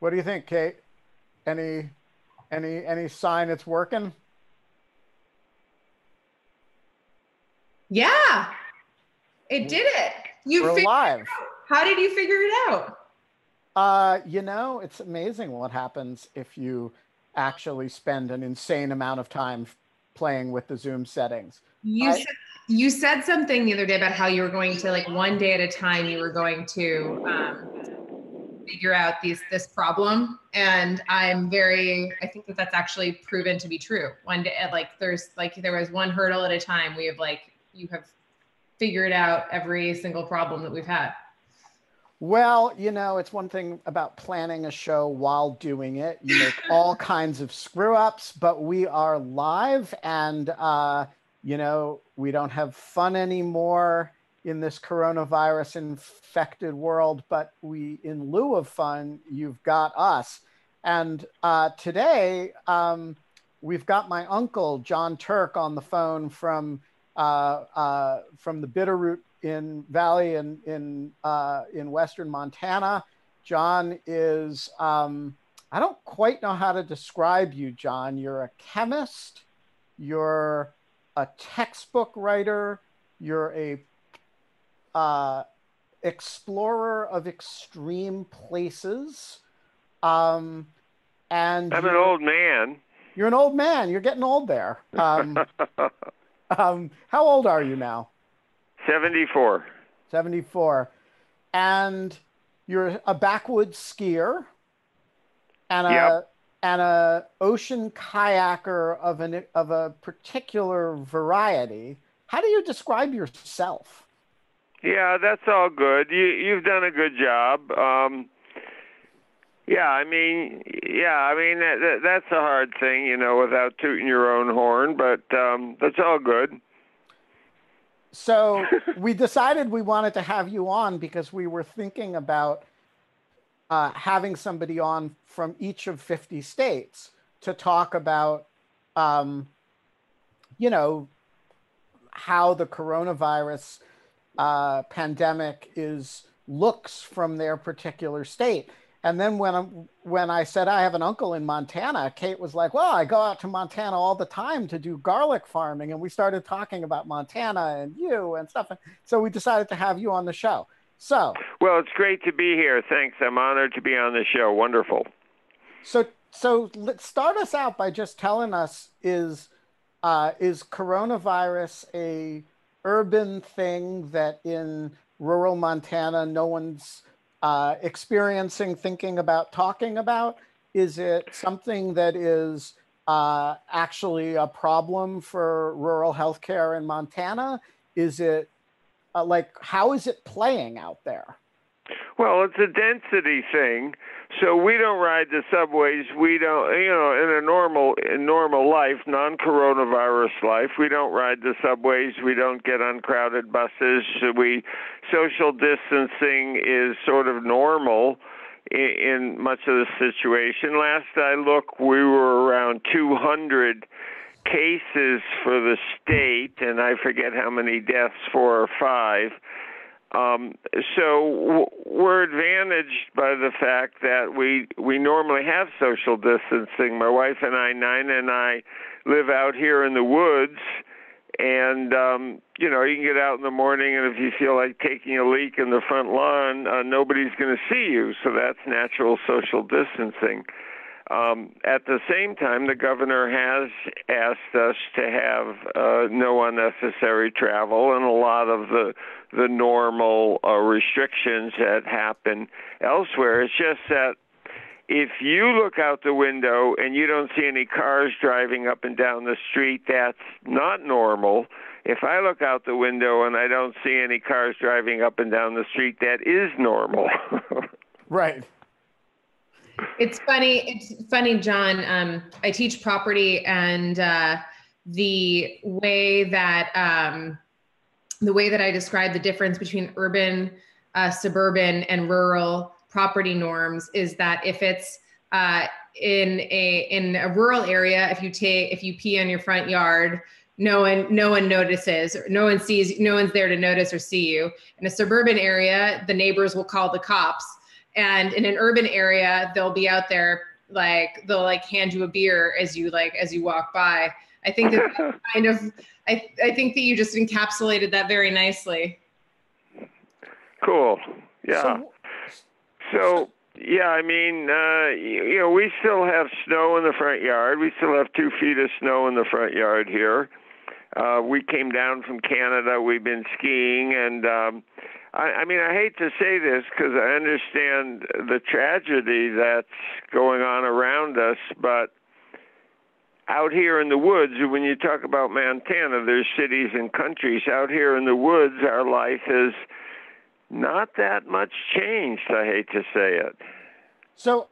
What do you think, Kate? Any any any sign it's working? Yeah, it did it. You We're figured live. How did you figure it out? Uh, you know, it's amazing what happens if you actually spend an insane amount of time playing with the Zoom settings. You I- said, you said something the other day about how you were going to like one day at a time. You were going to um, figure out these this problem, and I'm very. I think that that's actually proven to be true. One day, like there's like there was one hurdle at a time. We have like you have figured out every single problem that we've had. Well, you know, it's one thing about planning a show while doing it. You make all kinds of screw ups, but we are live and, uh, you know, we don't have fun anymore in this coronavirus infected world, but we, in lieu of fun, you've got us. And uh, today, um, we've got my uncle, Jon Turk, on the phone from, uh, uh, from the Bitterroot in Valley in in uh, in western Montana. John is um, I don't quite know how to describe you, John. You're a chemist. You're a textbook writer. You're a uh, explorer of extreme places. Um, and I'm an old man. You're an old man. You're getting old there. Um, um, how old are you now? 74. 74 and you're a backwoods skier and a Yep. and a ocean kayaker of an of a particular variety how do you describe yourself Yeah, that's all good. You you've done a good job. Um yeah, I mean, yeah, I mean that, that that's a hard thing, you know, without tooting your own horn, but um that's all good. so we decided we wanted to have you on because we were thinking about uh, having somebody on from each of 50 states to talk about um, you know how the coronavirus uh, pandemic is looks from their particular state and then when I'm, when I said I have an uncle in Montana, Kate was like, "Well, I go out to Montana all the time to do garlic farming," and we started talking about Montana and you and stuff. So we decided to have you on the show. So, Well, it's great to be here. Thanks. I'm honored to be on the show. Wonderful. so, so let's start us out by just telling us is uh, is coronavirus a urban thing that in rural Montana no one's uh, experiencing, thinking about, talking about? Is it something that is uh, actually a problem for rural healthcare in Montana? Is it uh, like how is it playing out there? Well, it's a density thing. So we don't ride the subways. We don't, you know, in a normal in normal life, non-coronavirus life, we don't ride the subways. We don't get on crowded buses. We social distancing is sort of normal in, in much of the situation. Last I looked, we were around 200 cases for the state, and I forget how many deaths, four or five. Um, so we're advantaged by the fact that we we normally have social distancing. My wife and I, Nina and I, live out here in the woods, and um, you know you can get out in the morning, and if you feel like taking a leak in the front lawn, uh, nobody's going to see you. So that's natural social distancing. Um, at the same time, the governor has asked us to have uh, no unnecessary travel and a lot of the the normal uh, restrictions that happen elsewhere. It's just that if you look out the window and you don't see any cars driving up and down the street, that's not normal. If I look out the window and I don't see any cars driving up and down the street, that is normal. Right. It's funny. It's funny, John. Um, I teach property, and uh, the way that um, the way that I describe the difference between urban, uh, suburban, and rural property norms is that if it's uh, in a in a rural area, if you take if you pee on your front yard, no one no one notices, no one sees, no one's there to notice or see you. In a suburban area, the neighbors will call the cops, and in an urban area, they'll be out there like they'll like hand you a beer as you like as you walk by. I think that kind of I I think that you just encapsulated that very nicely. Cool. Yeah. So, so yeah, I mean, uh, you, you know, we still have snow in the front yard. We still have two feet of snow in the front yard here. Uh, we came down from Canada. We've been skiing, and um, I, I mean, I hate to say this because I understand the tragedy that's going on around us, but out here in the woods, when you talk about Montana, there's cities and countries. Out here in the woods, our life is not that much changed, I hate to say it. So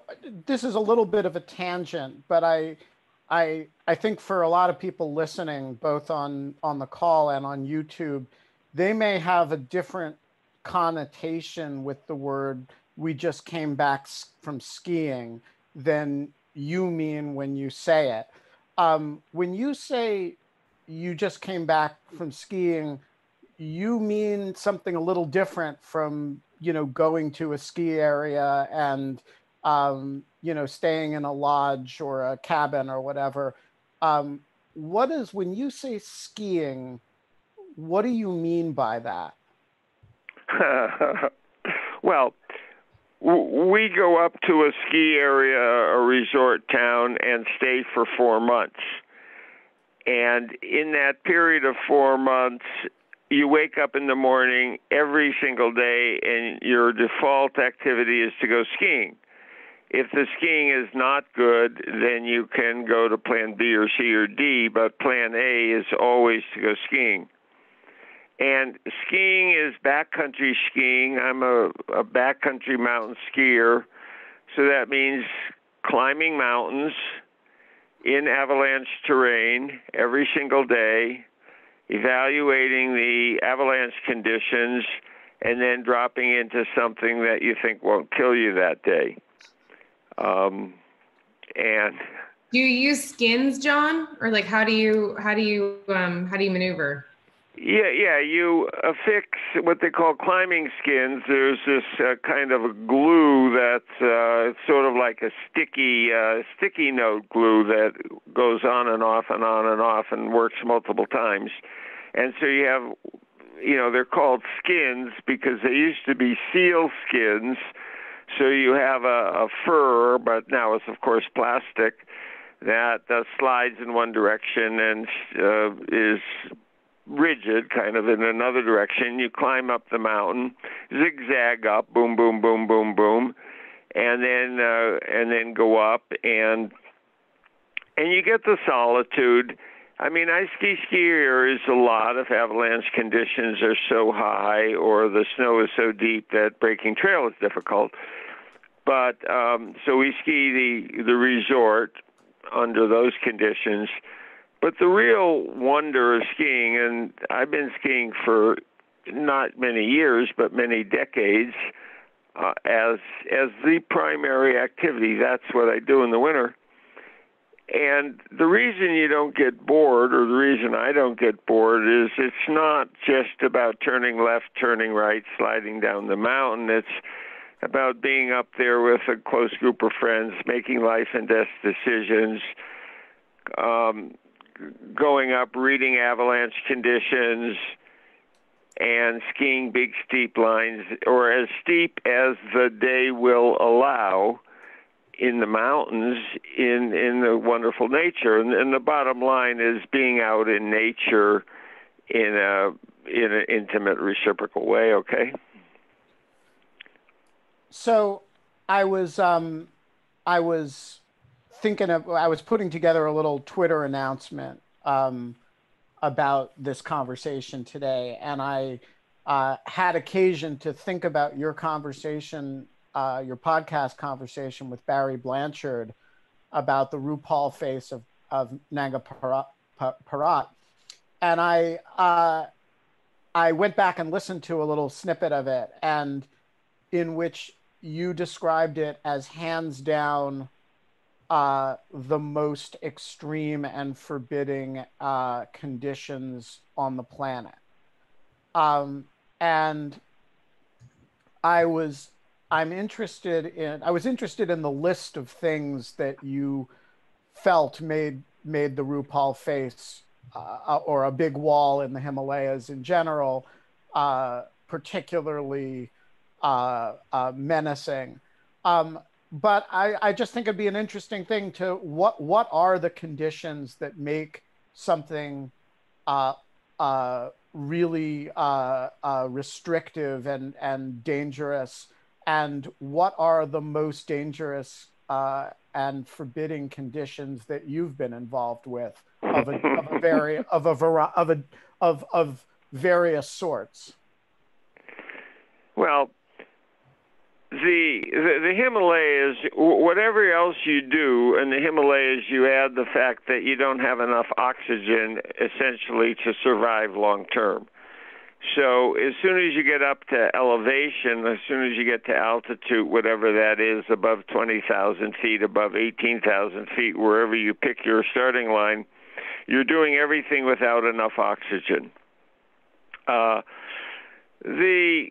this is a little bit of a tangent, but I I I think for a lot of people listening, both on on the call and on YouTube, they may have a different connotation with the word we just came back from skiing than you mean when you say it. Um, when you say you just came back from skiing, you mean something a little different from you know going to a ski area and um, you know staying in a lodge or a cabin or whatever um, what is when you say skiing what do you mean by that well we go up to a ski area a resort town and stay for four months and in that period of four months you wake up in the morning every single day and your default activity is to go skiing. If the skiing is not good, then you can go to plan B or C or D, but plan A is always to go skiing. And skiing is backcountry skiing. I'm a, a backcountry mountain skier, so that means climbing mountains in avalanche terrain every single day evaluating the avalanche conditions, and then dropping into something that you think won't kill you that day. Um, and do you use skins, John, or like how do you how do you um, how do you maneuver? Yeah, yeah. You affix what they call climbing skins. There's this uh, kind of a glue that's uh, sort of like a sticky, uh, sticky note glue that goes on and off and on and off and works multiple times. And so you have, you know, they're called skins because they used to be seal skins. So you have a, a fur, but now it's of course plastic that uh, slides in one direction and uh, is rigid, kind of in another direction. You climb up the mountain, zigzag up, boom, boom, boom, boom, boom, and then uh, and then go up and and you get the solitude. I mean, ice ski skier is a lot if avalanche conditions are so high or the snow is so deep that breaking trail is difficult. But um, so we ski the the resort under those conditions but the real wonder of skiing, and I've been skiing for not many years, but many decades, uh, as as the primary activity. That's what I do in the winter. And the reason you don't get bored, or the reason I don't get bored, is it's not just about turning left, turning right, sliding down the mountain. It's about being up there with a close group of friends, making life and death decisions, um, going up, reading avalanche conditions, and skiing big steep lines, or as steep as the day will allow in the mountains in in the wonderful nature. And, and the bottom line is being out in nature in a in an intimate reciprocal way. Okay. So, I was um, I was thinking of, I was putting together a little Twitter announcement um, about this conversation today, and I uh, had occasion to think about your conversation uh, your podcast conversation with Barry Blanchard about the Rupal face of of Nanga Parbat, and I uh, I went back and listened to a little snippet of it, and in which you described it as hands down uh, the most extreme and forbidding uh, conditions on the planet. Um, and I was, I'm interested in, I was interested in the list of things that you felt made made the Rupal face uh, uh, or a big wall in the Himalayas in general uh, particularly uh, uh, menacing. Um, but I, I just think it'd be an interesting thing to what what are the conditions that make something uh, uh, really uh, uh, restrictive and and dangerous, and what are the most dangerous uh, and forbidding conditions that you've been involved with of a, of a very of a of a of of various sorts. Well, the, the the Himalayas, whatever else you do in the Himalayas, you add the fact that you don't have enough oxygen essentially to survive long term. So as soon as you get up to elevation, as soon as you get to altitude, whatever that is, above 20,000 feet, above 18,000 feet, wherever you pick your starting line, you're doing everything without enough oxygen. Uh, the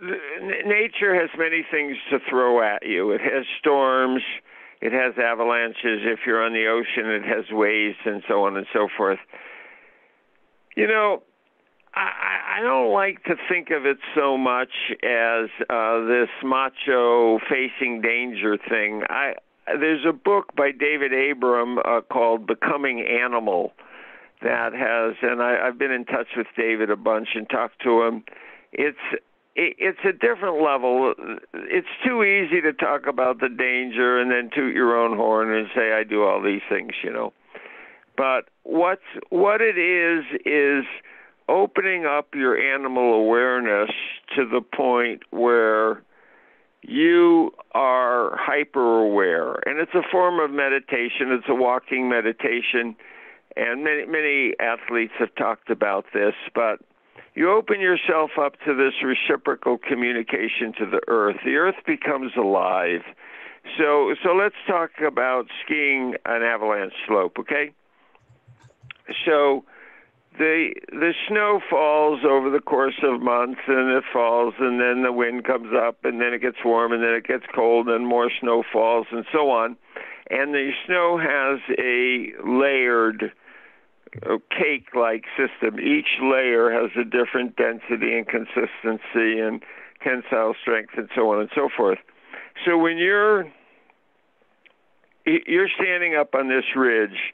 nature has many things to throw at you. It has storms, it has avalanches. If you're on the ocean, it has waves and so on and so forth. You know, I, I don't like to think of it so much as uh, this macho facing danger thing. I there's a book by David Abram uh, called Becoming Animal that has, and I, I've been in touch with David a bunch and talked to him. It's it's a different level. It's too easy to talk about the danger and then toot your own horn and say I do all these things, you know. But what's what it is is opening up your animal awareness to the point where you are hyper aware and it's a form of meditation it's a walking meditation and many many athletes have talked about this but you open yourself up to this reciprocal communication to the earth. The earth becomes alive. So so let's talk about skiing an avalanche slope, okay? So the the snow falls over the course of months and it falls and then the wind comes up and then it gets warm and then it gets cold and more snow falls and so on. And the snow has a layered cake like system. Each layer has a different density and consistency and tensile strength and so on and so forth. So when you're you're standing up on this ridge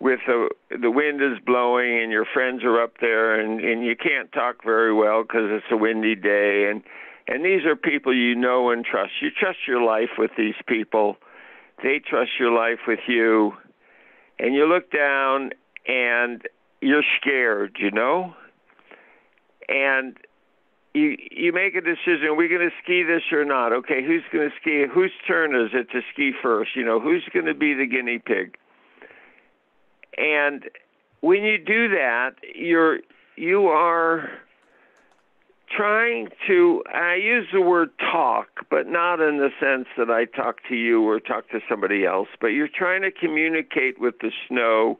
with the the wind is blowing and your friends are up there and and you can't talk very well because it's a windy day and and these are people you know and trust. You trust your life with these people. They trust your life with you. And you look down and you're scared, you know? And you you make a decision, are we going to ski this or not? Okay, who's going to ski? Whose turn is it to ski first? You know, who's going to be the guinea pig? And when you do that, you're you are trying to I use the word talk, but not in the sense that I talk to you or talk to somebody else, but you're trying to communicate with the snow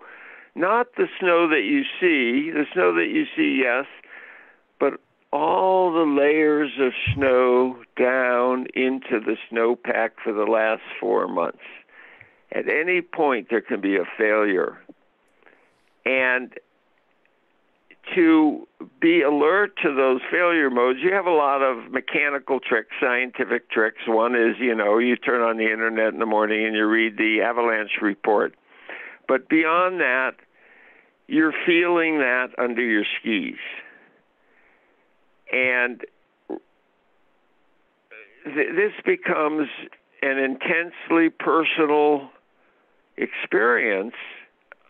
not the snow that you see, the snow that you see, yes, but all the layers of snow down into the snowpack for the last four months. At any point, there can be a failure. And to be alert to those failure modes, you have a lot of mechanical tricks, scientific tricks. One is, you know, you turn on the internet in the morning and you read the avalanche report. But beyond that, you're feeling that under your skis. And th- this becomes an intensely personal experience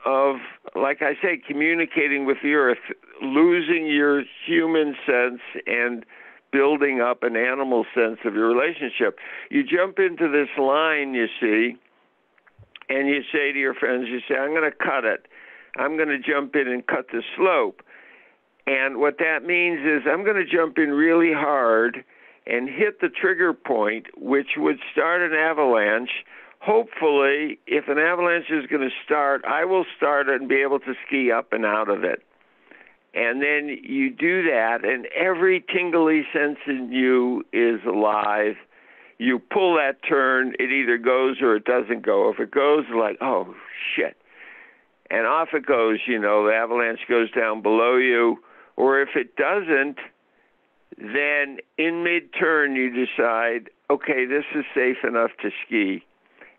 of, like I say, communicating with the earth, losing your human sense and building up an animal sense of your relationship. You jump into this line, you see, and you say to your friends, you say, I'm going to cut it. I'm going to jump in and cut the slope. And what that means is I'm going to jump in really hard and hit the trigger point, which would start an avalanche. Hopefully, if an avalanche is going to start, I will start it and be able to ski up and out of it. And then you do that, and every tingly sense in you is alive. You pull that turn, it either goes or it doesn't go. If it goes, like, oh, shit. And off it goes, you know, the avalanche goes down below you. Or if it doesn't, then in mid turn you decide, okay, this is safe enough to ski.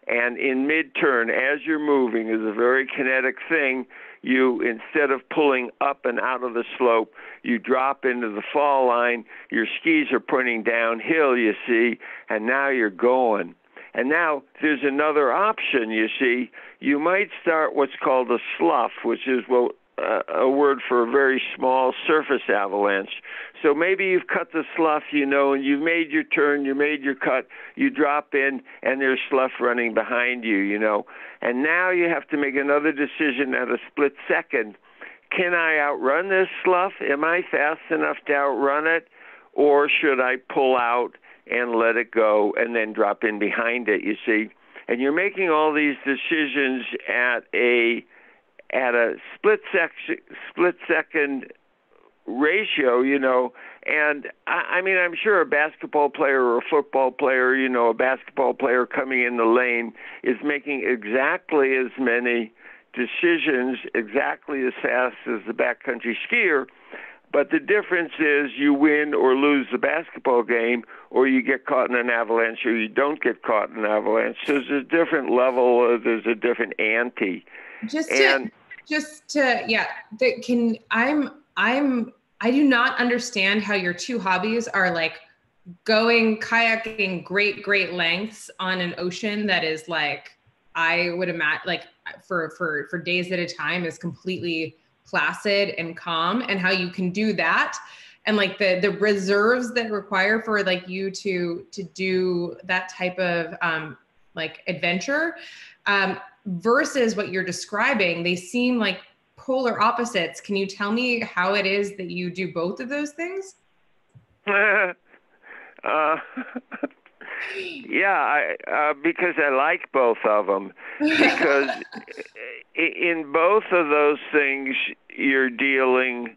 And in mid turn, as you're moving, is a very kinetic thing. You, instead of pulling up and out of the slope, you drop into the fall line. Your skis are pointing downhill, you see, and now you're going. And now there's another option, you see. You might start what's called a slough, which is what uh, a word for a very small surface avalanche. So maybe you've cut the slough, you know, and you've made your turn, you made your cut, you drop in, and there's slough running behind you, you know. And now you have to make another decision at a split second. Can I outrun this slough? Am I fast enough to outrun it? Or should I pull out and let it go and then drop in behind it, you see? And you're making all these decisions at a at a split section, split second ratio, you know. And I, I mean, I'm sure a basketball player or a football player, you know, a basketball player coming in the lane is making exactly as many decisions exactly as fast as the backcountry skier. But the difference is you win or lose the basketball game, or you get caught in an avalanche, or you don't get caught in an avalanche. So there's a different level, uh, there's a different ante. Just to, and, just to yeah that can i'm i'm i do not understand how your two hobbies are like going kayaking great great lengths on an ocean that is like i would imagine like for for for days at a time is completely placid and calm and how you can do that and like the the reserves that require for like you to to do that type of um like adventure um versus what you're describing, they seem like polar opposites. Can you tell me how it is that you do both of those things? uh, yeah, I, uh, because I like both of them. Because in both of those things, you're dealing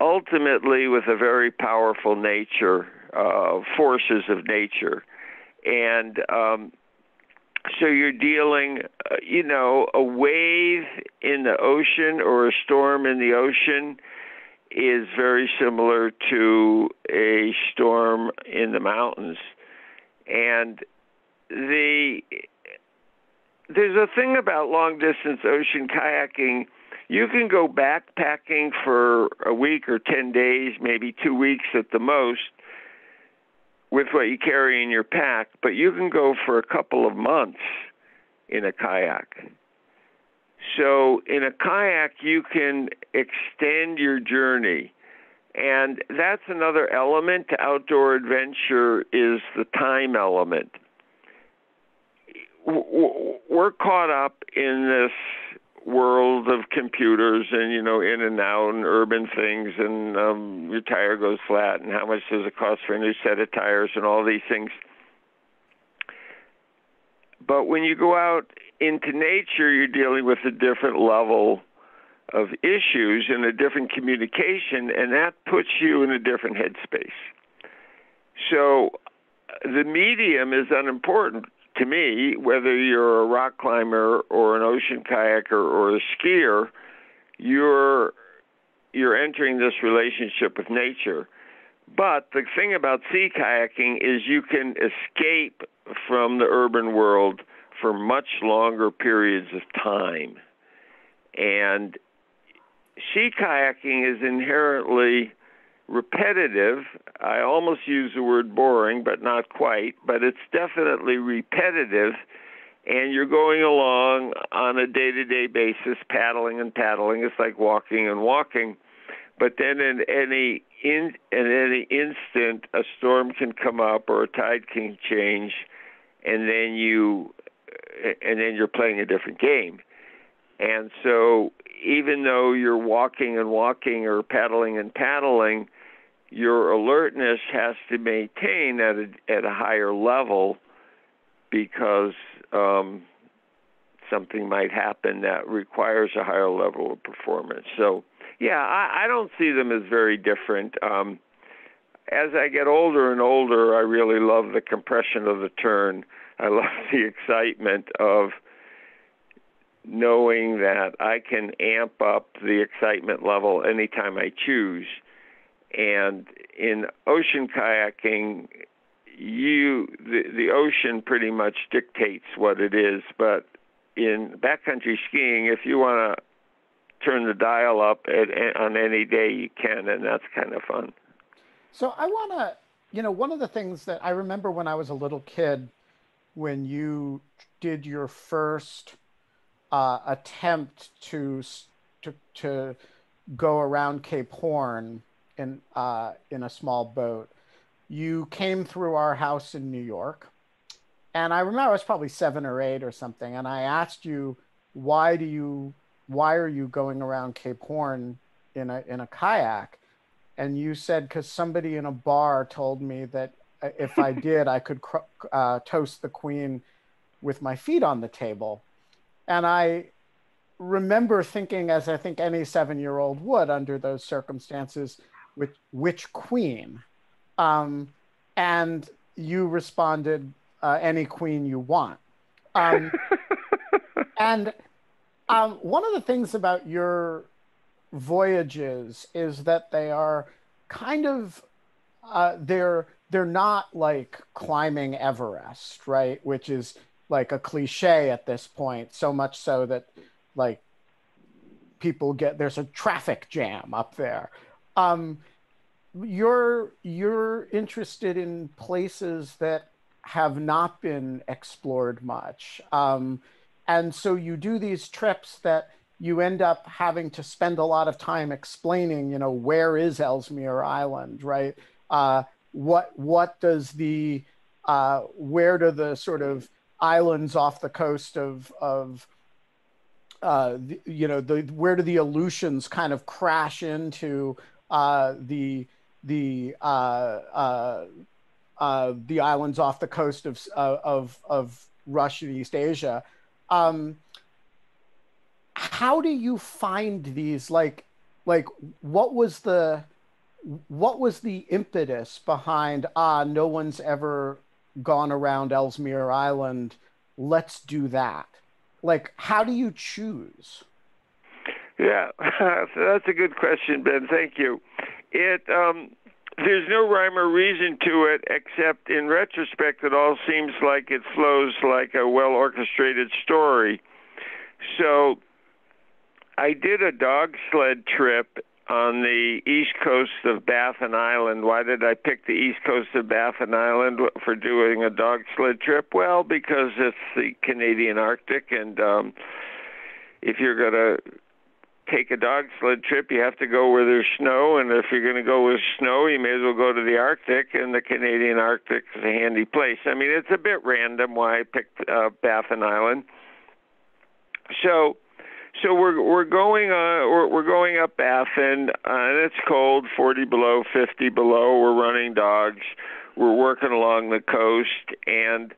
ultimately with a very powerful nature, uh, forces of nature. And um, so you're dealing, uh, you know, a wave in the ocean or a storm in the ocean is very similar to a storm in the mountains. And the there's a thing about long distance ocean kayaking. You can go backpacking for a week or 10 days, maybe 2 weeks at the most with what you carry in your pack, but you can go for a couple of months in a kayak. So, in a kayak, you can extend your journey. And that's another element to outdoor adventure is the time element. We're caught up in this world of computers and you know in and out and urban things and um your tire goes flat and how much does it cost for a new set of tires and all these things. But when you go out into nature you're dealing with a different level of issues and a different communication and that puts you in a different headspace. So the medium is unimportant to me, whether you're a rock climber or an ocean kayaker or a skier, you're you're entering this relationship with nature. But the thing about sea kayaking is you can escape from the urban world for much longer periods of time. And sea kayaking is inherently repetitive. I almost use the word boring, but not quite, but it's definitely repetitive. And you're going along on a day to day basis, paddling and paddling. It's like walking and walking. But then in any in in any instant a storm can come up or a tide can change, and then you and then you're playing a different game. And so even though you're walking and walking or paddling and paddling, your alertness has to maintain at a at a higher level because um, something might happen that requires a higher level of performance. So yeah, I, I don't see them as very different. Um, as I get older and older, I really love the compression of the turn. I love the excitement of knowing that I can amp up the excitement level anytime I choose. And in ocean kayaking, you the the ocean pretty much dictates what it is, but in backcountry skiing, if you want to turn the dial up at, on any day you can, and that's kind of fun. So I want to, you know, one of the things that I remember when I was a little kid, when you did your first uh, attempt to to to go around Cape Horn in uh, in a small boat, you came through our house in New York, and I remember I was probably seven or eight or something, and I asked you, why do you why are you going around Cape Horn in a in a kayak? And you said because somebody in a bar told me that uh, if I did, I could uh, toast the queen with my feet on the table. And I remember thinking, as I think any seven-year-old would under those circumstances, which which queen? Um, and you responded, uh, "Any queen you want." Um, and um, one of the things about your voyages is that they are kind of uh, they're they're not like climbing Everest, right? Which is like a cliche at this point, so much so that like people get there's a traffic jam up there. Um, you're you're interested in places that have not been explored much. Um, and so you do these trips that you end up having to spend a lot of time explaining, you know, where is Ellesmere Island, right? Uh, what what does the uh, where do the sort of islands off the coast of of uh, you know the where do the Aleutians kind of crash into uh, the the uh, uh, uh, the islands off the coast of of of Russia East Asia? um how do you find these? Like like what was the what was the impetus behind ah no one's ever gone around ellesmere island let's do that? Like how do you choose yeah. So that's a good question ben. Thank you. It um there's no rhyme or reason to it except in retrospect it all seems like it flows like a well orchestrated story. So i did a dog sled trip on the east coast of baffin island. Why did i pick the east coast of baffin island for doing a dog sled trip? Well because it's the canadian arctic and um if you're going to take a dog sled trip, you have to go where there's snow, and if you're going to go with snow, you may as well go to the Arctic, and the Canadian Arctic is a handy place. I mean, it's a bit random why I picked uh, Baffin Island. So, so we're we're going uh we're we're going up Baffin, uh, and it's cold, 40 below, 50 below. We're running dogs. We're working along the coast, and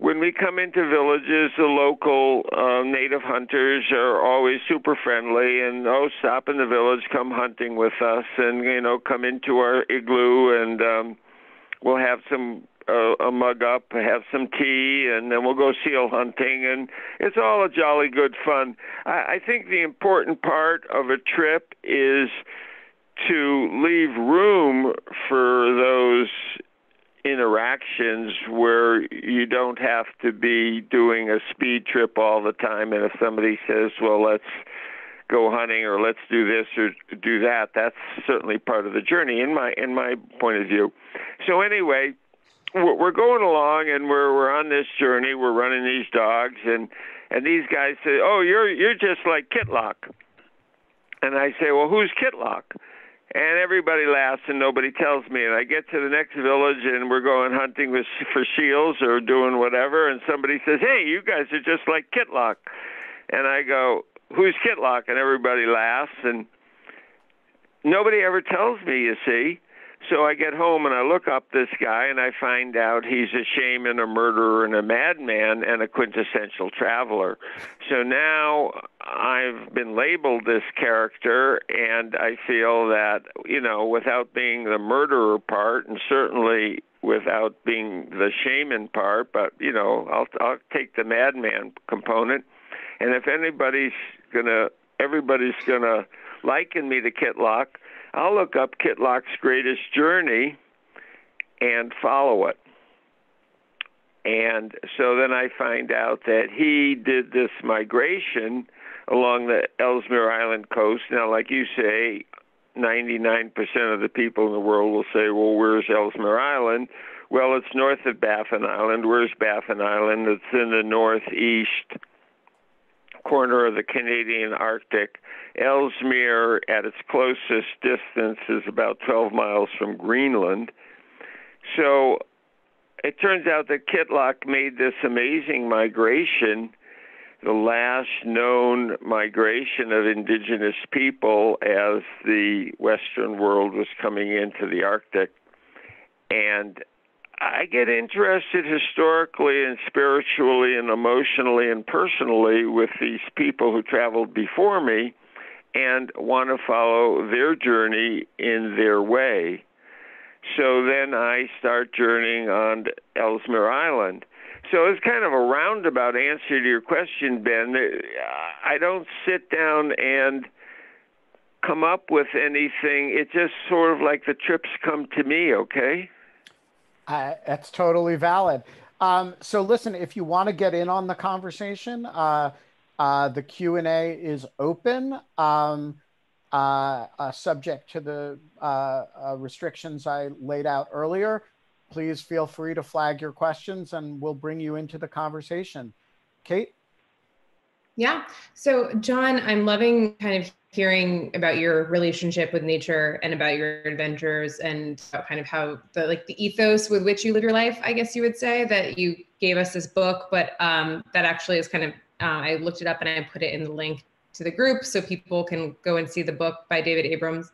when we come into villages, the local uh, native hunters are always super friendly and oh, stop in the village, come hunting with us, and you know, come into our igloo, and um, we'll have some uh, a mug up, have some tea, and then we'll go seal hunting, and it's all a jolly good fun. I, I think the important part of a trip is to leave room for those interactions where you don't have to be doing a speed trip all the time and if somebody says well let's go hunting or let's do this or do that that's certainly part of the journey in my in my point of view. So anyway we're going along and we're we're on this journey. We're running these dogs and and these guys say oh you're you're just like kitlock. And i say well who's kitlock and everybody laughs and nobody tells me. And I get to the next village and we're going hunting with, for seals or doing whatever, and somebody says, "Hey, you guys are just like Kitlock," and I go, "Who's Kitlock?" And everybody laughs, and nobody ever tells me. You see. So I get home and I look up this guy and I find out he's a shaman, a murderer, and a madman, and a quintessential traveler. So now I've been labeled this character, and I feel that, you know, without being the murderer part, and certainly without being the shaman part, but, you know, I'll, I'll take the madman component. And if anybody's going to, everybody's going to liken me to Kitlock I'll look up Kitlock's greatest journey and follow it. And so then I find out that he did this migration along the Ellesmere Island coast. Now, like you say, 99% of the people in the world will say, well, where's Ellesmere Island? Well, it's north of Baffin Island. Where's Baffin Island? It's in the northeast corner of the Canadian Arctic. Ellesmere, at its closest distance, is about 12 miles from Greenland. So it turns out that Kitlock made this amazing migration, the last known migration of indigenous people as the Western world was coming into the Arctic. And I get interested historically and spiritually and emotionally and personally with these people who traveled before me and want to follow their journey in their way. So then I start journeying on Ellesmere Island. So it's kind of a roundabout answer to your question, Ben. Uh, I don't sit down and come up with anything. It's just sort of like the trips come to me, okay? Uh, that's totally valid. Um, so listen, if you want to get in on the conversation, uh, uh, the Q and A is open, um, uh, uh, subject to the uh, restrictions I laid out earlier. Please feel free to flag your questions, and we'll bring you into the conversation. Kate. Yeah. So, John, I'm loving kind of hearing about your relationship with nature and about your adventures and about kind of how the like the ethos with which you live your life i guess you would say that you gave us this book but um, that actually is kind of uh, i looked it up and i put it in the link to the group so people can go and see the book by david abrams.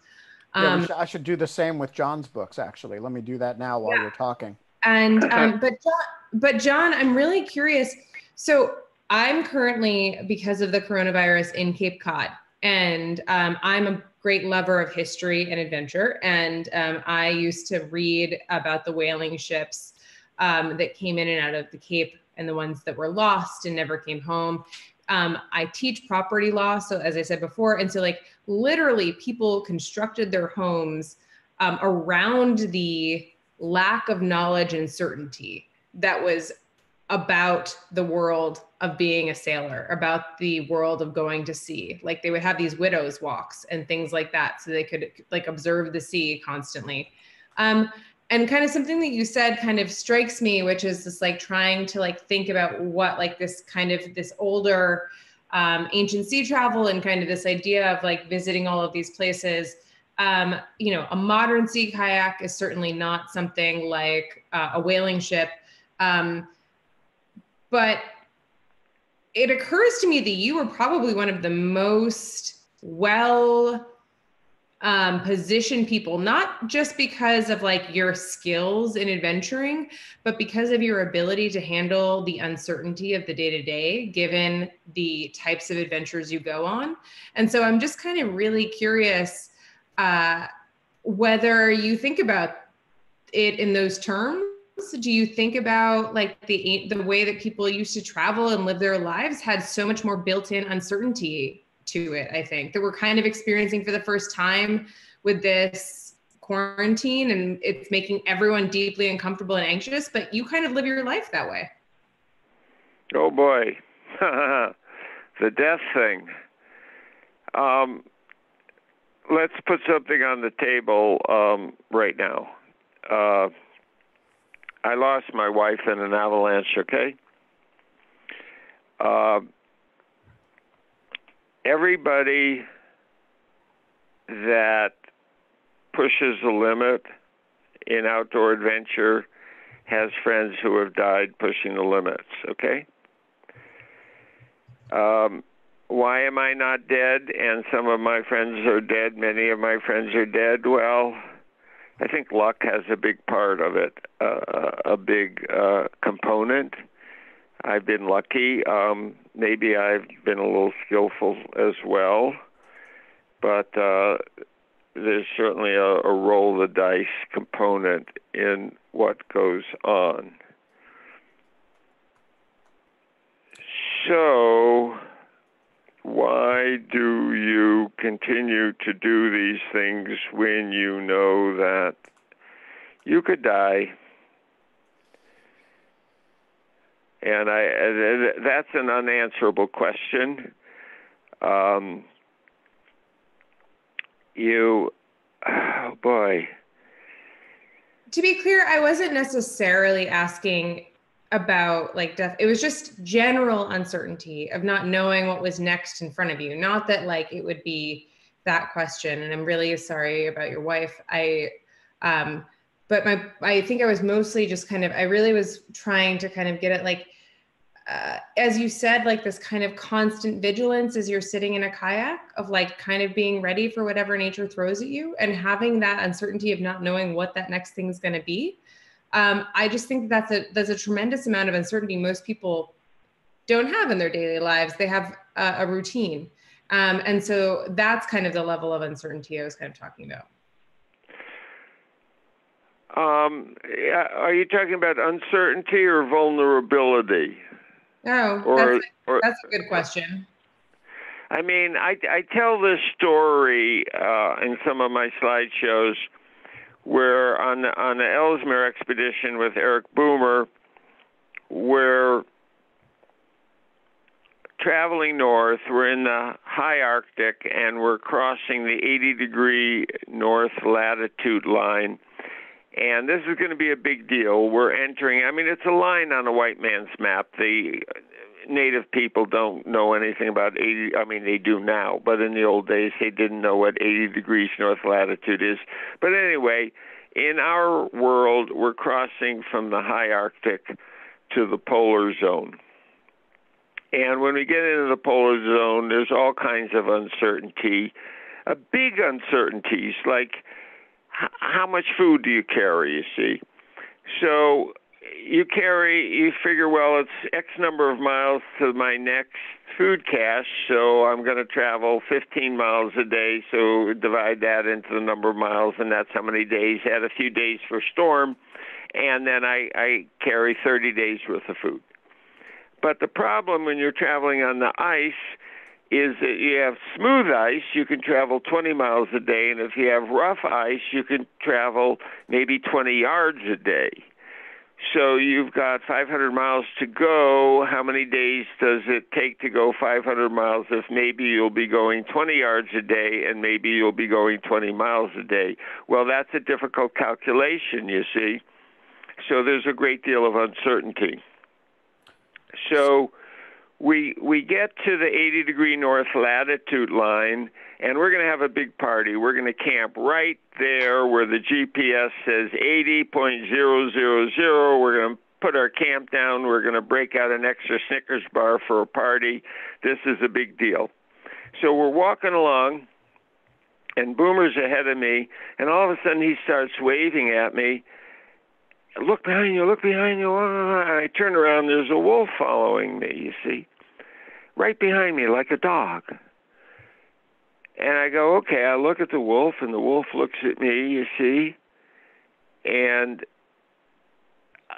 Um, yeah, should, i should do the same with john's books actually. Let me do that now while yeah. you're talking. And um, but john, but john i'm really curious. So i'm currently because of the coronavirus in cape cod and um, I'm a great lover of history and adventure. And um, I used to read about the whaling ships um, that came in and out of the Cape and the ones that were lost and never came home. Um, I teach property law. So, as I said before, and so like literally people constructed their homes um, around the lack of knowledge and certainty that was about the world of being a sailor, about the world of going to sea. Like they would have these widows walks and things like that, so they could like observe the sea constantly. Um, and kind of something that you said kind of strikes me, which is this like trying to like think about what like this kind of this older um, ancient sea travel and kind of this idea of like visiting all of these places. Um, you know, a modern sea kayak is certainly not something like uh, a whaling ship. Um, but it occurs to me that you were probably one of the most well um, positioned people, not just because of like your skills in adventuring, but because of your ability to handle the uncertainty of the day to day, given the types of adventures you go on. And so I'm just kind of really curious uh, whether you think about it in those terms do you think about like the the way that people used to travel and live their lives had so much more built-in uncertainty to it i think that we're kind of experiencing for the first time with this quarantine and it's making everyone deeply uncomfortable and anxious but you kind of live your life that way. Oh boy. The death thing. Um, let's put something on the table um, right now. Uh, I lost my wife in an avalanche, okay? Uh, everybody that pushes the limit in outdoor adventure has friends who have died pushing the limits, okay? Um, why am I not dead? And some of my friends are dead. Many of my friends are dead. Well, I think luck has a big part of it, uh, a big uh, component. I've been lucky. Um, maybe I've been a little skillful as well, but uh, there's certainly a, a roll the dice component in what goes on. So, why do you continue to do these things when you know that you could die? And I, that's an unanswerable question. Um, you, oh boy. To be clear, I wasn't necessarily asking about like death. It was just general uncertainty of not knowing what was next in front of you. Not that like it would be that question. And I'm really sorry about your wife. I, um, but my, I think I was mostly just kind of, I really was trying to kind of get it like, uh, as you said, like this kind of constant vigilance as you're sitting in a kayak of like kind of being ready for whatever nature throws at you and having that uncertainty of not knowing what that next thing is going to be. Um, I just think that's a there's a tremendous amount of uncertainty most people don't have in their daily lives. They have a, a routine, um, and so that's kind of the level of uncertainty I was kind of talking about. Um, are you talking about uncertainty or vulnerability? Oh, that's, a, that's a good question. I mean, I, I tell this story uh, in some of my slideshows where on the, on the Ellesmere expedition with Eric Boomer, where traveling north, we're in the high Arctic and we're crossing the 80 degree north latitude line. And this is going to be a big deal. We're entering, I mean, it's a line on a white man's map. The native people don't know anything about 80, I mean, they do now, but in the old days, they didn't know what 80 degrees north latitude is. But anyway, in our world, we're crossing from the high Arctic to the polar zone. And when we get into the polar zone, there's all kinds of uncertainty, uh, big uncertainties like how much food do you carry, you see? So you carry, you figure, well, it's X number of miles to my next food cache, so I'm going to travel 15 miles a day. So divide that into the number of miles, and that's how many days. Add a few days for storm, and then I, I carry 30 days worth of food. But the problem when you're traveling on the ice is that you have smooth ice, you can travel 20 miles a day, and if you have rough ice, you can travel maybe 20 yards a day. So you've got 500 miles to go. How many days does it take to go 500 miles if maybe you'll be going 20 yards a day and maybe you'll be going 20 miles a day? Well, that's a difficult calculation, you see. So there's a great deal of uncertainty. So we we get to the 80 degree north latitude line and we're going to have a big party. We're going to camp right there where the gps says 80.000 we're going to put our camp down. We're going to break out an extra snickers bar for a party. This is a big deal. So we're walking along and boomer's ahead of me and all of a sudden he starts waving at me look behind you, look behind you. I turn around, there's a wolf following me, you see, right behind me like a dog. And I go, okay, I look at the wolf, and the wolf looks at me, you see, and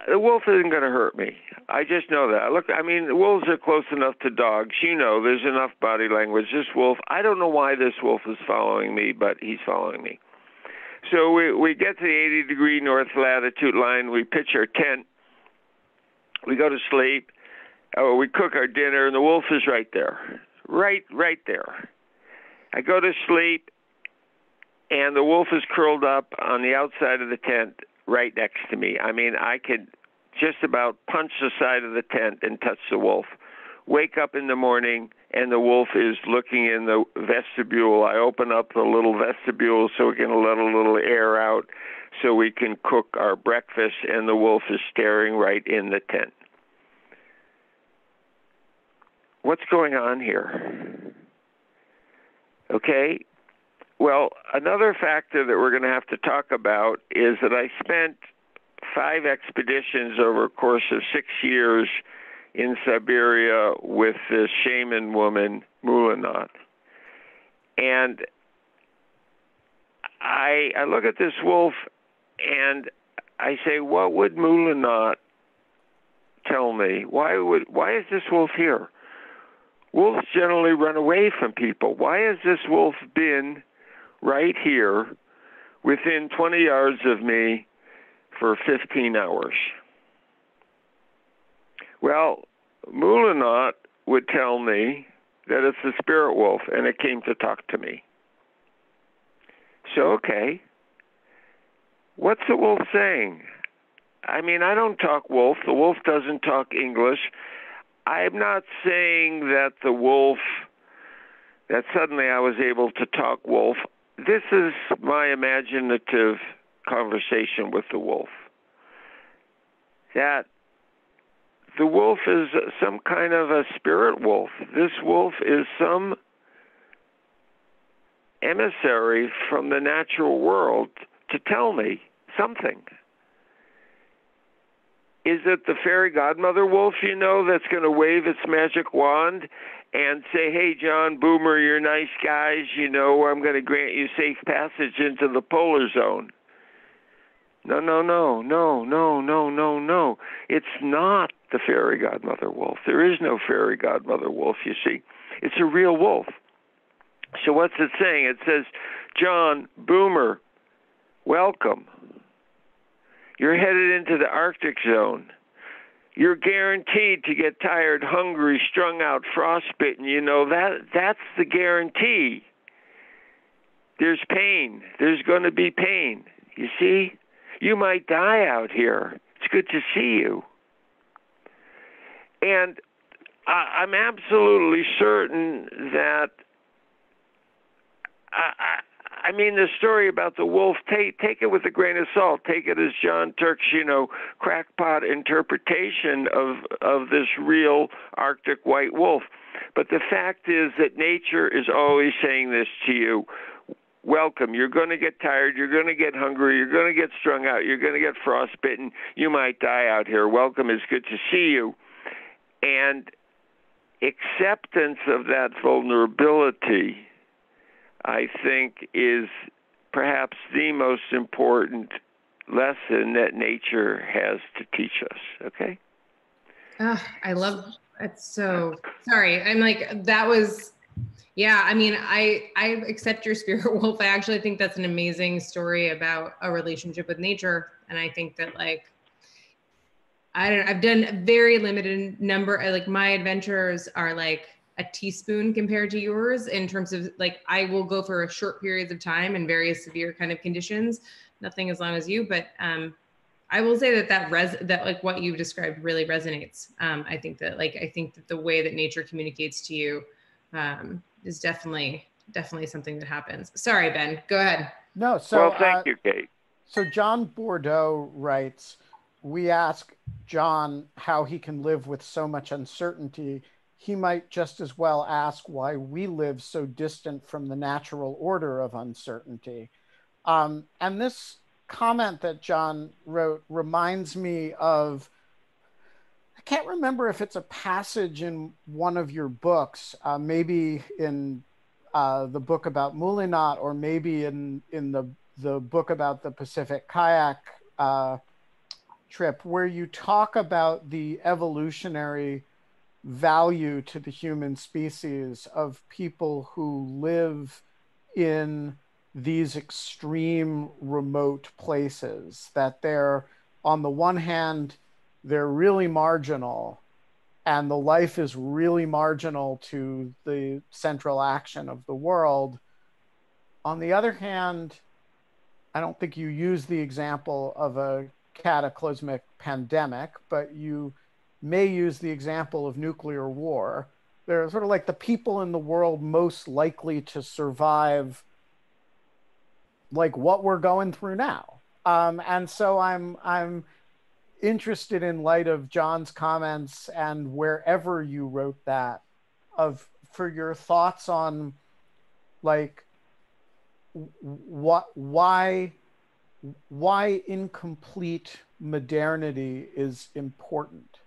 the wolf isn't going to hurt me. I just know that. Look, I mean, wolves are close enough to dogs. You know, there's enough body language. This wolf, I don't know why this wolf is following me, but he's following me. So we we get to the 80 degree north latitude line. We pitch our tent. We go to sleep. Oh, we cook our dinner, and the wolf is right there, right right there. I go to sleep, and the wolf is curled up on the outside of the tent, right next to me. I mean, I could just about punch the side of the tent and touch the wolf. Wake up in the morning and the wolf is looking in the vestibule. I open up the little vestibule so we can let a little air out so we can cook our breakfast, and the wolf is staring right in the tent. What's going on here? Okay, well, another factor that we're going to have to talk about is that I spent five expeditions over a course of six years in Siberia with this shaman woman, Moolynaut. And I I look at this wolf and I say, what would Moolynaut tell me? Why would why is this wolf here? Wolves generally run away from people. Why has this wolf been right here within 20 yards of me for 15 hours. Well, Moolynaut would tell me that it's a spirit wolf and it came to talk to me. So, okay. What's the wolf saying? I mean, I don't talk wolf. The wolf doesn't talk English. I'm not saying that the wolf, that suddenly I was able to talk wolf this is my imaginative conversation with the wolf. That the wolf is some kind of a spirit wolf. This wolf is some emissary from the natural world to tell me something. Is it the fairy godmother wolf, you know, that's going to wave its magic wand and say, hey, Jon Boomer, you're nice guys. You know, I'm going to grant you safe passage into the polar zone. No, no, no, no, no, no, no, no. It's not the fairy godmother wolf. There is no fairy godmother wolf, you see. It's a real wolf. So, what's it saying? It says, Jon Boomer, welcome. You're headed into the Arctic zone you're guaranteed to get tired, hungry, strung out, frostbitten. You know that that's the guarantee. There's pain. There's going to be pain. You see, you might die out here. It's good to see you. And I, I'm absolutely certain that I, I mean, the story about the wolf, take take it with a grain of salt. Take it as Jon Turk's, you know, crackpot interpretation of of this real Arctic white wolf. But the fact is that nature is always saying this to you. Welcome. You're going to get tired. You're going to get hungry. You're going to get strung out. You're going to get frostbitten. You might die out here. Welcome. It's good to see you. And acceptance of that vulnerability I think is perhaps the most important lesson that nature has to teach us. Okay. Oh, I love it's so sorry. I'm like that was yeah, I mean, I I accept your spirit wolf. I actually think that's an amazing story about a relationship with nature and I think that like I don't I've done a very limited number like my adventures are like a teaspoon compared to yours in terms of like I will go for a short periods of time in very severe kind of conditions, nothing as long as you, but um, I will say that that res that like what you've described really resonates. Um, I think that like I think that the way that nature communicates to you um, is definitely definitely something that happens. Sorry, Ben. Go ahead. No, so well, thank uh, you, Kate. So John Bordeaux writes, we ask John how he can live with so much uncertainty he might just as well ask why we live so distant from the natural order of uncertainty. Um, and this comment that John wrote reminds me of, I can't remember if it's a passage in one of your books, uh, maybe in uh, the book about Moolynaut, or maybe in, in the, the book about the Pacific kayak uh, trip, where you talk about the evolutionary value to the human species of people who live in these extreme remote places that they're on the one hand they're really marginal and the life is really marginal to the central action of the world. On the other hand i don't think you use the example of a cataclysmic pandemic but you may use the example of nuclear war. They're sort of like the people in the world most likely to survive like what we're going through now. Um, and so I'm I'm interested in light of John's comments and wherever you wrote that of for your thoughts on like what why why incomplete modernity is important.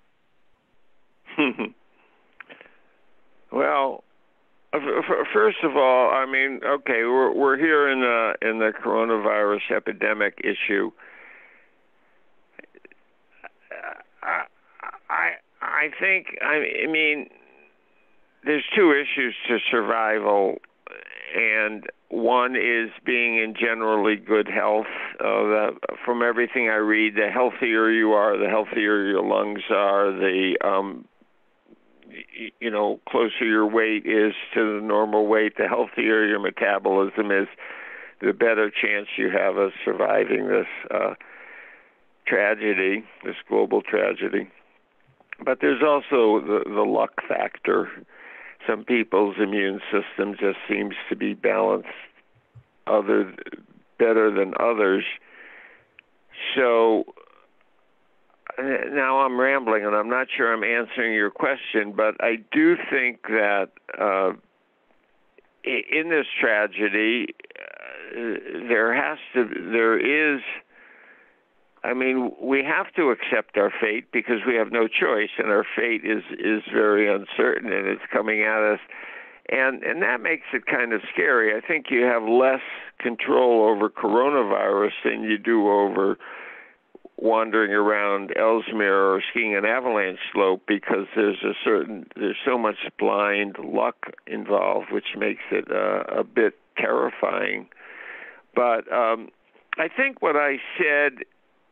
Well first of all i mean okay we're we're here in the in the coronavirus epidemic issue. I i i think i mean there's two issues to survival and one is being in generally good health. Uh, from everything I read, the healthier you are, the healthier your lungs are, the um, you know closer your weight is to the normal weight, the healthier your metabolism is, the better chance you have of surviving this uh, tragedy, this global tragedy. But there's also the, the luck factor some people's immune system just seems to be balanced other better than others. So now I'm rambling and I'm not sure I'm answering your question, but I do think that uh, in this tragedy, uh, there has to, there is I mean, we have to accept our fate because we have no choice, and our fate is is very uncertain, and it's coming at us, and and that makes it kind of scary. I think you have less control over coronavirus than you do over wandering around Ellesmere or skiing an avalanche slope because there's a certain there's so much blind luck involved, which makes it uh, a bit terrifying. But um, I think what I said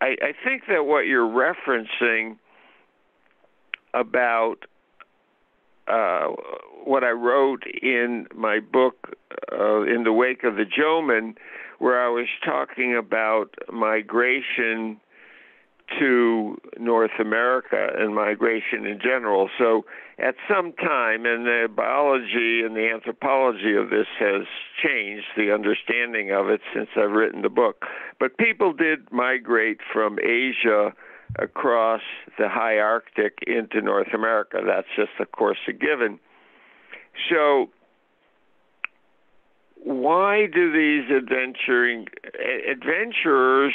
I, I think that what you're referencing about uh, what I wrote in my book, uh, In the Wake of the Jomon, where I was talking about migration to North America and migration in general. So, at some time, and the biology and the anthropology of this has changed, the understanding of it since I've written the book. But people did migrate from Asia across the high Arctic into North America. That's just, of course, a given. So, why do these adventuring adventurers?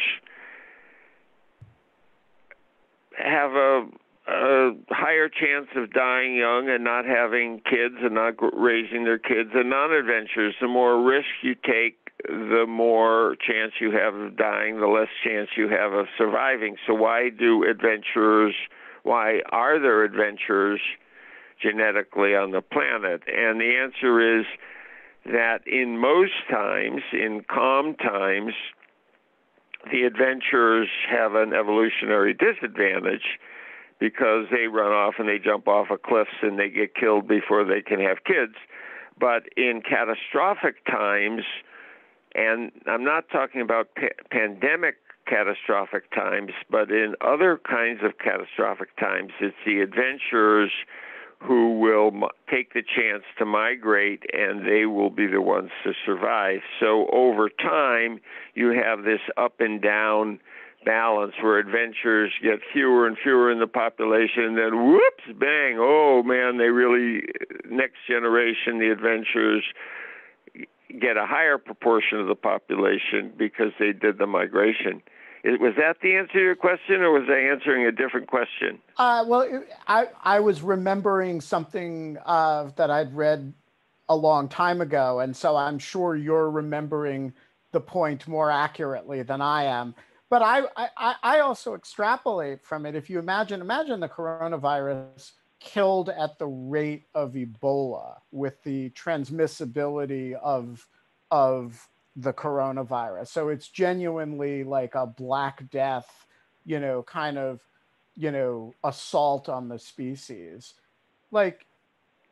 Have a, a higher chance of dying young and not having kids and not raising their kids and non-adventurers. The more risk you take, the more chance you have of dying, the less chance you have of surviving. So why do adventurers? Why are there adventurers genetically on the planet? And the answer is that in most times, in calm times, the adventurers have an evolutionary disadvantage because they run off and they jump off of cliffs and they get killed before they can have kids. But in catastrophic times, and I'm not talking about pa- pandemic catastrophic times, but in other kinds of catastrophic times, it's the adventurers who will take the chance to migrate and they will be the ones to survive. So over time, you have this up and down balance where adventurers get fewer and fewer in the population and then whoops bang oh man they really uh, next generation the adventurers get a higher proportion of the population because they did the migration was that the answer to your question, or was I answering a different question? Uh, well, I I was remembering something uh, that I'd read a long time ago, and so I'm sure you're remembering the point more accurately than I am. But I I, I also extrapolate from it. If you imagine imagine the coronavirus killed at the rate of Ebola with the transmissibility of of the coronavirus. So it's genuinely like a black death, you know, kind of, you know, assault on the species. Like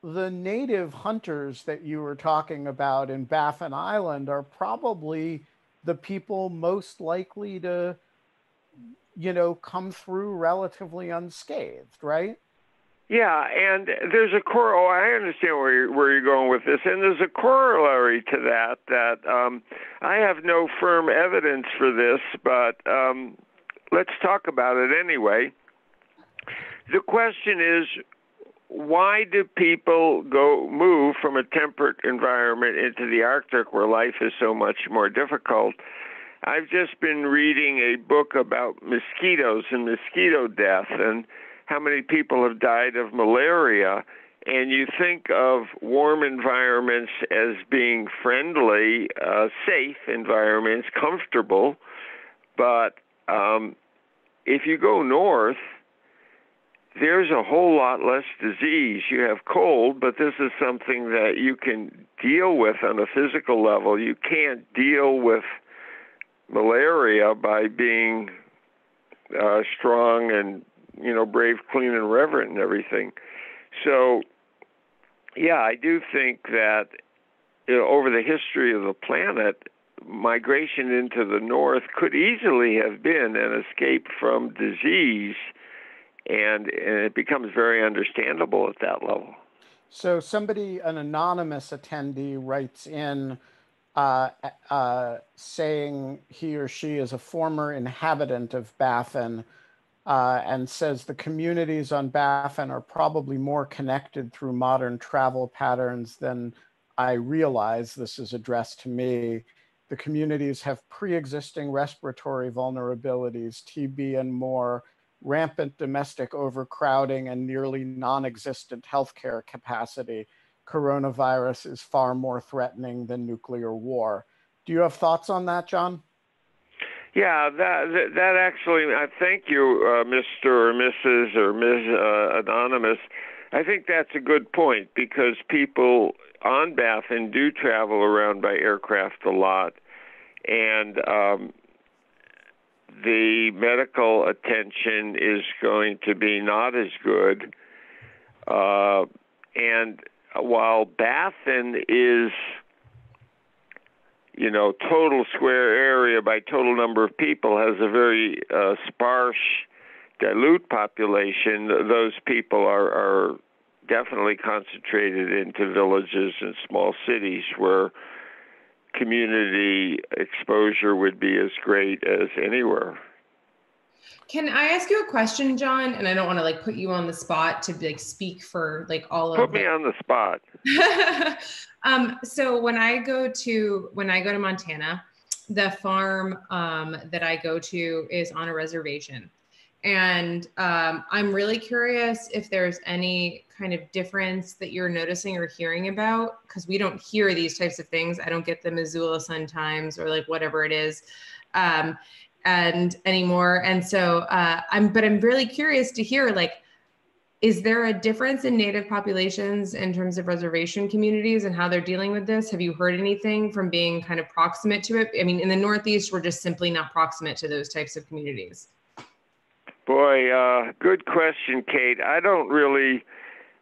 the native hunters that you were talking about in Baffin Island are probably the people most likely to you know, come through relatively unscathed, right? Yeah, and there's a core. Oh, I understand where you're, where you're going with this, and there's a corollary to that. That um, I have no firm evidence for this, but um, let's talk about it anyway. The question is, why do people go move from a temperate environment into the Arctic, where life is so much more difficult? I've just been reading a book about mosquitoes and mosquito death, and how many people have died of malaria, and you think of warm environments as being friendly, uh, safe environments, comfortable, but um, if you go north, there's a whole lot less disease. You have cold, but this is something that you can deal with on a physical level. You can't deal with malaria by being uh, strong and you know, brave, clean, and reverent and everything. So, yeah, I do think that you know, over the history of the planet, migration into the north could easily have been an escape from disease, and, and it becomes very understandable at that level. So, somebody, an anonymous attendee, writes in uh, uh, saying he or she is a former inhabitant of Baffin uh, and says the communities on Baffin are probably more connected through modern travel patterns than I realize. This is addressed to me. The communities have pre existing respiratory vulnerabilities, TB and more, rampant domestic overcrowding, and nearly non existent healthcare capacity. Coronavirus is far more threatening than nuclear war. Do you have thoughts on that, John? Yeah, that that actually, I thank you, uh, Mr. or Mrs. or Ms. Uh, Anonymous. I think that's a good point because people on Baffin do travel around by aircraft a lot, and um, the medical attention is going to be not as good. Uh, and while Baffin is you know, total square area by total number of people has a very uh, sparse, dilute population. Those people are, are definitely concentrated into villages and small cities where community exposure would be as great as anywhere. Can I ask you a question, John? And I don't want to like put you on the spot to like speak for like all of. Put me on the spot. um, so when I go to when I go to Montana, the farm um, that I go to is on a reservation, and um, I'm really curious if there's any kind of difference that you're noticing or hearing about because we don't hear these types of things. I don't get the Missoula Sun Times or like whatever it is. Um, and anymore. And so uh, I'm, but I'm really curious to hear like, is there a difference in native populations in terms of reservation communities and how they're dealing with this? Have you heard anything from being kind of proximate to it? I mean, in the Northeast, we're just simply not proximate to those types of communities. Boy, uh, good question, Kate. I don't really,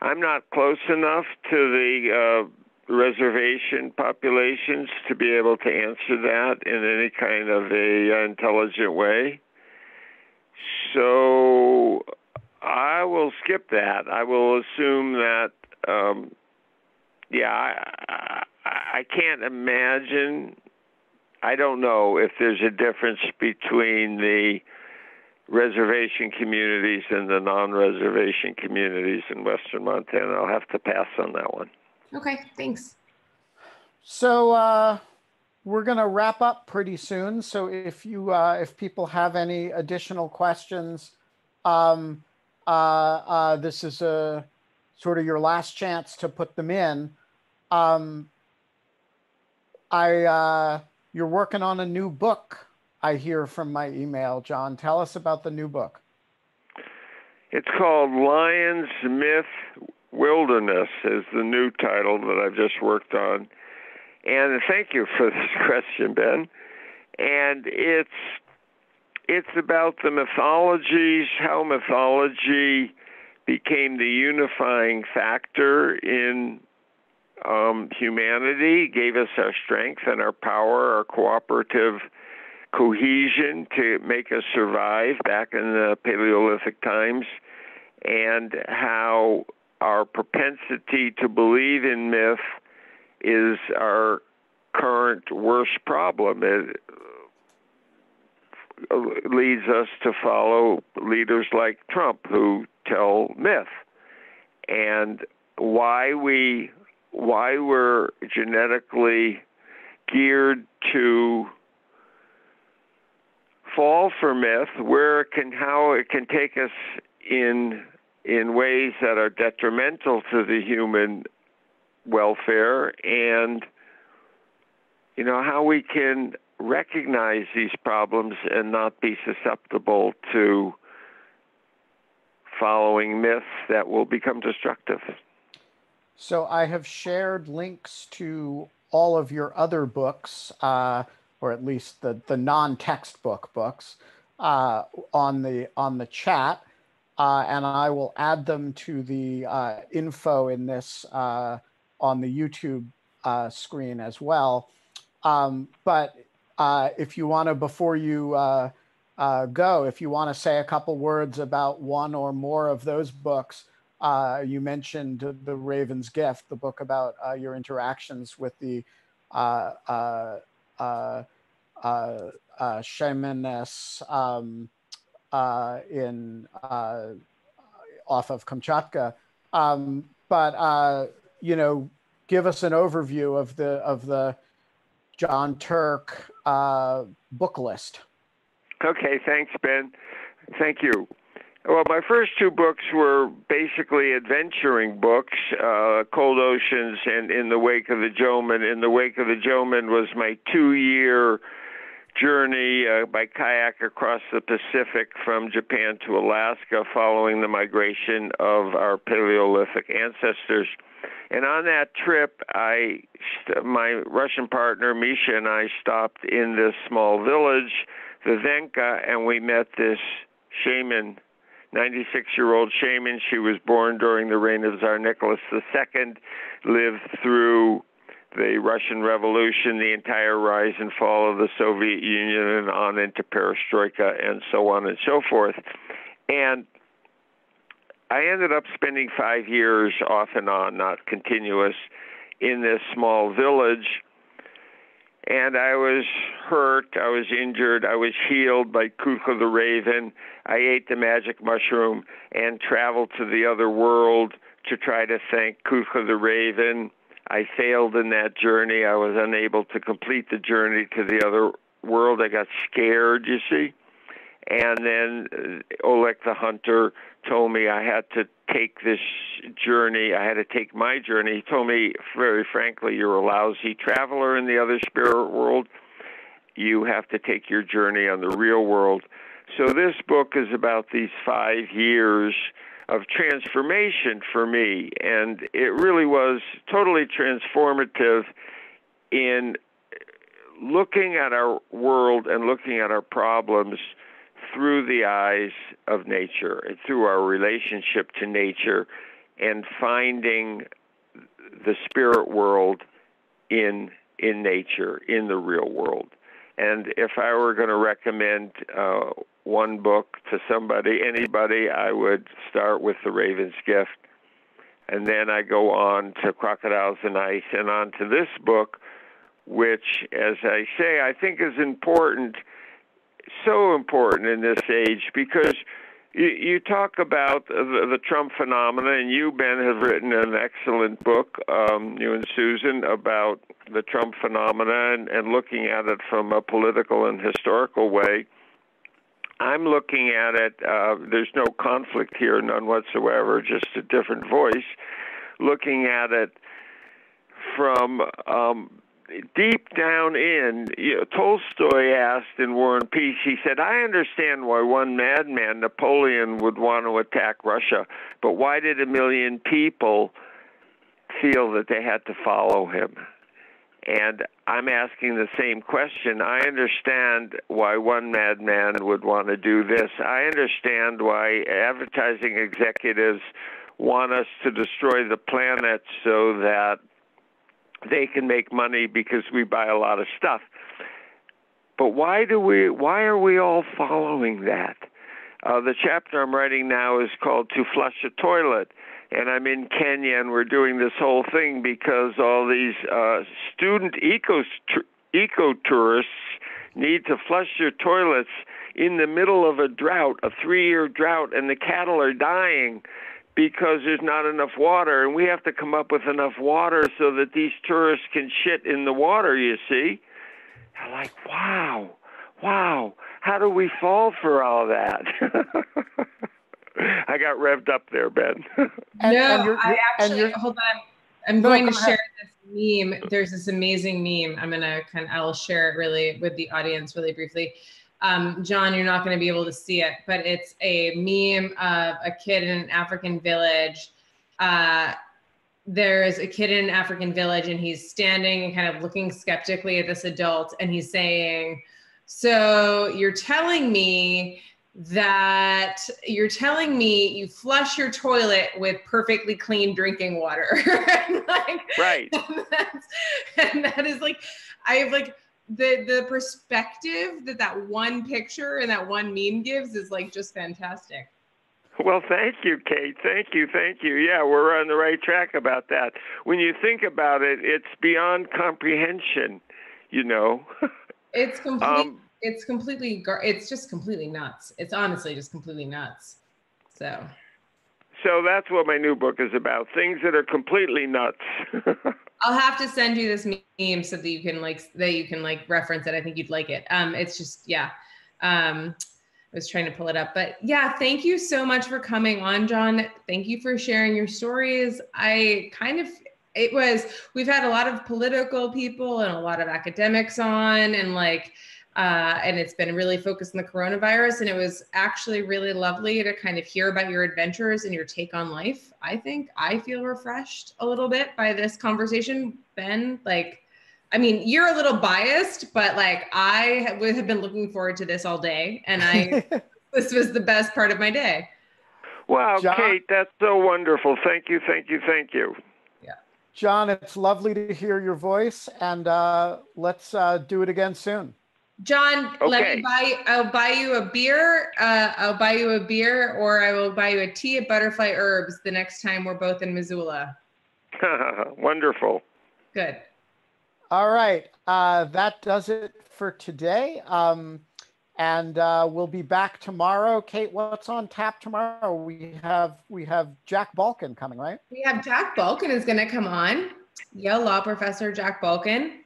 I'm not close enough to the uh, reservation populations to be able to answer that in any kind of a uh, intelligent way. So I will skip that. I will assume that, um, yeah, I, I, I can't imagine. I don't know if there's a difference between the reservation communities and the non reservation communities in western Montana. I'll have to pass on that one. Okay, thanks. So uh, we're going to wrap up pretty soon. So if you uh, if people have any additional questions, um, uh, uh, this is a sort of your last chance to put them in. Um, I uh, you're working on a new book. I hear from my email, John. Tell us about the new book. It's called Lions Myth Wilderness is the new title that I've just worked on. And thank you for this question, Ben. And it's it's about the mythologies, how mythology became the unifying factor in um, humanity, gave us our strength and our power, our cooperative cohesion to make us survive back in the Paleolithic times, and how our propensity to believe in myth is our current worst problem. It uh, leads us to follow leaders like Trump who tell myth. And why we why we're genetically geared to fall for myth, where it can how it can take us in in ways that are detrimental to the human welfare and you know how we can recognize these problems and not be susceptible to following myths that will become destructive. So I have shared links to all of your other books, uh, or at least the the non-textbook books, uh, on the on the chat, uh, and I will add them to the uh, info in this uh, on the YouTube uh, screen as well. Um, but if you want to, before you go, if you want to say a couple words about one or more of those books uh, you mentioned the Raven's Gift, the book about uh, your interactions with the uh, uh, uh, uh, uh shamaness um, in off of Kamchatka. Um, but you know, give us an overview of the of the Jon Turk book list. Okay, thanks, Ben. Thank you. Well, my first two books were basically adventuring books, uh, Cold Oceans and In the Wake of the Jomon. In the Wake of the Jomon was my two year journey uh, by kayak across the Pacific from Japan to Alaska following the migration of our Paleolithic ancestors. And on that trip, I, my Russian partner Misha and I stopped in this small village, Vyvenka, and we met this shaman 96 year old shaman. She was born during the reign of Tsar Nicholas II, lived through the Russian Revolution, the entire rise and fall of the Soviet Union, and on into perestroika, and so on and so forth. And I ended up spending five years off and on, not continuous, in this small village and I was hurt, I was injured, I was healed by Kutka the Raven. I ate the magic mushroom and traveled to the other world to try to thank Kutka the Raven. I failed in that journey. I was unable to complete the journey to the other world. I got scared, you see. And then uh, Oleg the Hunter told me I had to take this journey. I had to take my journey. He told me very frankly, you're a lousy traveler in the other spirit world. You have to take your journey on the real world. So this book is about these five years of transformation for me, and it really was totally transformative in looking at our world and looking at our problems through the eyes of nature and through our relationship to nature and finding the spirit world in in nature in the real world. And if i were going to recommend uh, one book to somebody anybody i would start with the raven's gift and then i go on to crocodiles and ice and on to this book which as i say i think is important so important in this age because you, you talk about the, the Trump phenomena, and you, Ben, have written an excellent book, um, you and Susan, about the Trump phenomena and, and looking at it from a political and historical way. I'm looking at it, uh, there's no conflict here, none whatsoever, just a different voice, looking at it from um, deep down in, you know, Tolstoy asked in War and Peace, he said, I understand why one madman, Napoleon, would want to attack Russia, but why did a million people feel that they had to follow him? And I'm asking the same question. I understand why one madman would want to do this. I understand why advertising executives want us to destroy the planet so that they can make money because we buy a lot of stuff. But why do we? Why are we all following that? Uh, the chapter I'm writing now is called "To Flush a Toilet," and I'm in Kenya, and we're doing this whole thing because all these uh, student eco eco tourists need to flush their toilets in the middle of a drought, a three-year drought, and the cattle are dying because there's not enough water, and we have to come up with enough water so that these tourists can shit in the water. You see, I'm like, wow, wow, how do we fall for all that? I got revved up there, Ben. and, no, and you're, you're, I actually hold on. I'm no, going to share this meme. There's this amazing meme. I'm gonna kind of I'll share it really with the audience really briefly. Um, John, you're not going to be able to see it, but it's a meme of a kid in an African village. Uh, there's a kid in an African village, and he's standing and kind of looking skeptically at this adult, and he's saying, "So you're telling me that you're telling me you flush your toilet with perfectly clean drinking water like, right and, and that is like i have like the the perspective that that one picture and that one meme gives is like just fantastic well, thank you, Kate. Thank you, thank you. Yeah, we're on the right track about that. When you think about it, it's beyond comprehension, you know. it's completely um, it's completely it's just completely nuts. It's honestly just completely nuts. So. So that's what my new book is about things that are completely nuts. I'll have to send you this meme so that you can like that you can like reference it. I think you'd like it. Um it's just yeah. Um i was trying to pull it up. But yeah thank you so much for coming on john. Thank you for sharing your stories. I kind of it was we've had a lot of political people and a lot of academics on and like uh, and it's been really focused on the coronavirus. And it was actually really lovely to kind of hear about your adventures and your take on life. I think I feel refreshed a little bit by this conversation, Ben. Like, I mean, you're a little biased, but like I would have been looking forward to this all day, and I this was the best part of my day. Wow, John, Kate, that's so wonderful. Thank you, thank you, thank you. Yeah, John, it's lovely to hear your voice, and uh, let's uh, do it again soon. John, okay. let me buy. I'll buy you a beer. Uh, I'll buy you a beer, or I will buy you a tea at Butterfly Herbs the next time we're both in Missoula. Wonderful. Good. All right, uh, that does it for today. Um, and uh, we'll be back tomorrow. Kate, what's on tap tomorrow? We have we have Jack Balkin coming, right? We have Jack Balkin is going to come on. Yale law professor Jack Balkin.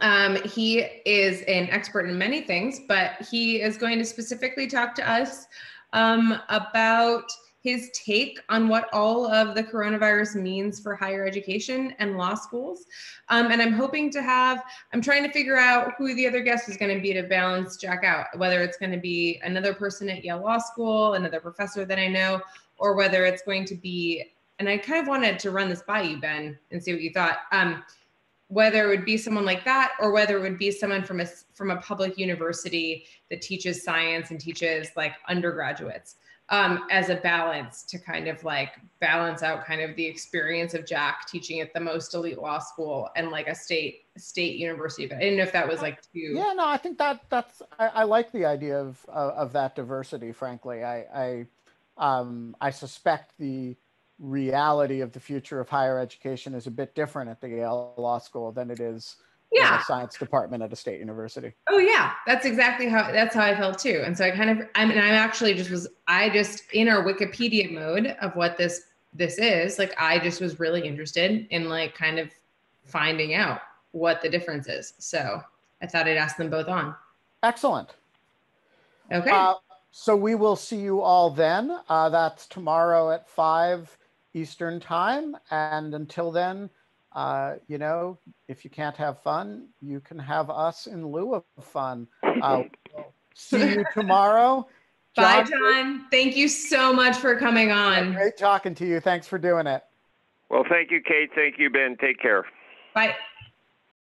Um, he is an expert in many things, but he is going to specifically talk to us um, about his take on what all of the coronavirus means for higher education and law schools. Um, and I'm hoping to have, I'm trying to figure out who the other guest is going to be to balance Jack out, whether it's going to be another person at Yale Law School, another professor that I know, or whether it's going to be, and I kind of wanted to run this by you, Ben, and see what you thought. Um, whether it would be someone like that or whether it would be someone from a from a public university that teaches science and teaches like undergraduates um, as a balance to kind of like balance out kind of the experience of Jack teaching at the most elite law school and like a state state university. But I didn't know if that was like too. Yeah, no, I think that that's I, I like the idea of, of, of that diversity. Frankly, I I um, I suspect the reality of the future of higher education is a bit different at the Yale Law School than it is yeah. in the science department at a state university. Oh yeah, that's exactly how that's how I felt too. And so I kind of I mean I'm actually just was I just in our Wikipedia mode of what this this is, like I just was really interested in like kind of finding out what the difference is. So I thought I'd ask them both on. Excellent. Okay. Uh, so we will see you all then. Uh, that's tomorrow at five Eastern time. And until then, uh, you know, if you can't have fun, you can have us in lieu of fun. Uh, see you tomorrow. Bye, John. Thank you so much for coming on. Great talking to you. Thanks for doing it. Well, thank you, Kate. Thank you, Ben. Take care. Bye.